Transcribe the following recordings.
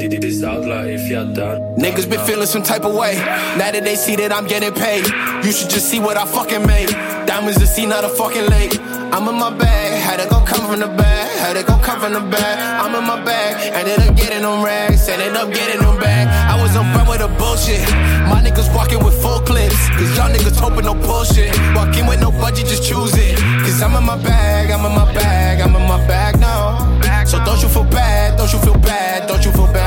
if you're done. Niggas been feeling some type of way. Now that they see that I'm getting paid, you should just see what I fucking made. Diamonds to see, not a fucking lake. I'm in my bag, had it gon' come from the bag, had it gon' come from the bag. I'm in my bag, ended up getting them rags, ended up getting them back. I was on front with the bullshit. My niggas walking with full clips, cause y'all niggas hoping no bullshit. Walking with no budget, just choose it. Cause I'm in my bag, I'm in my bag, I'm in my bag now. So don't you feel bad, don't you feel bad, don't you feel bad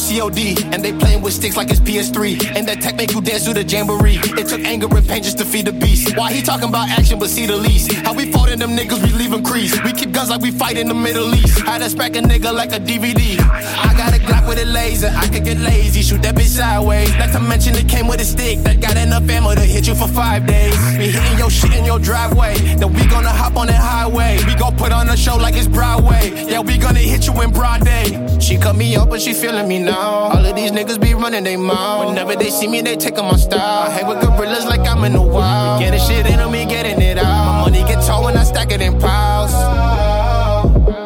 COD, and they playing with sticks like it's PS3. And that tech make you dance to the jamboree. It took anger and pain just to feed the beast. Why he talking about action but see the least? How we fought in them niggas, we leave them crease. We keep guns like we fight in the Middle East. I just smack a nigga like a DVD. I got a Glock with a laser, I could get lazy, shoot that bitch sideways. Not to mention it came with a stick that got enough ammo to hit you for five days. Be hitting your shit in your driveway, then we gonna hop on that highway. We gon' put on a show like it's Broadway. Yeah, we gonna hit you in broad day. She cut me up, but she feeling me now. All of these niggas be running they mouth. Whenever they see me, they taking my style. I hang with gorillas like I'm in the wild. Getting shit in on me, getting it out. My money get tall when I stack it in piles.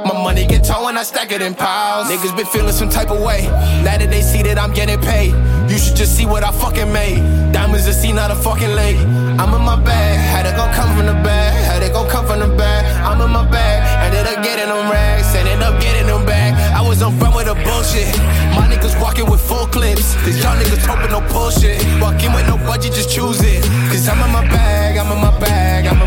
My money get tall when I stack it in piles. Niggas been feeling some type of way. Now that they see that I'm getting paid, you should just see what I fucking made. Diamonds to see, not a fucking lake. I'm in my bag, had it gon' come from the bag, bullshit. My niggas walking with full clips, cause y'all niggas hoping no bullshit. Walking with no budget, just choose it. Cause I'm in my bag, I'm in my bag, I'm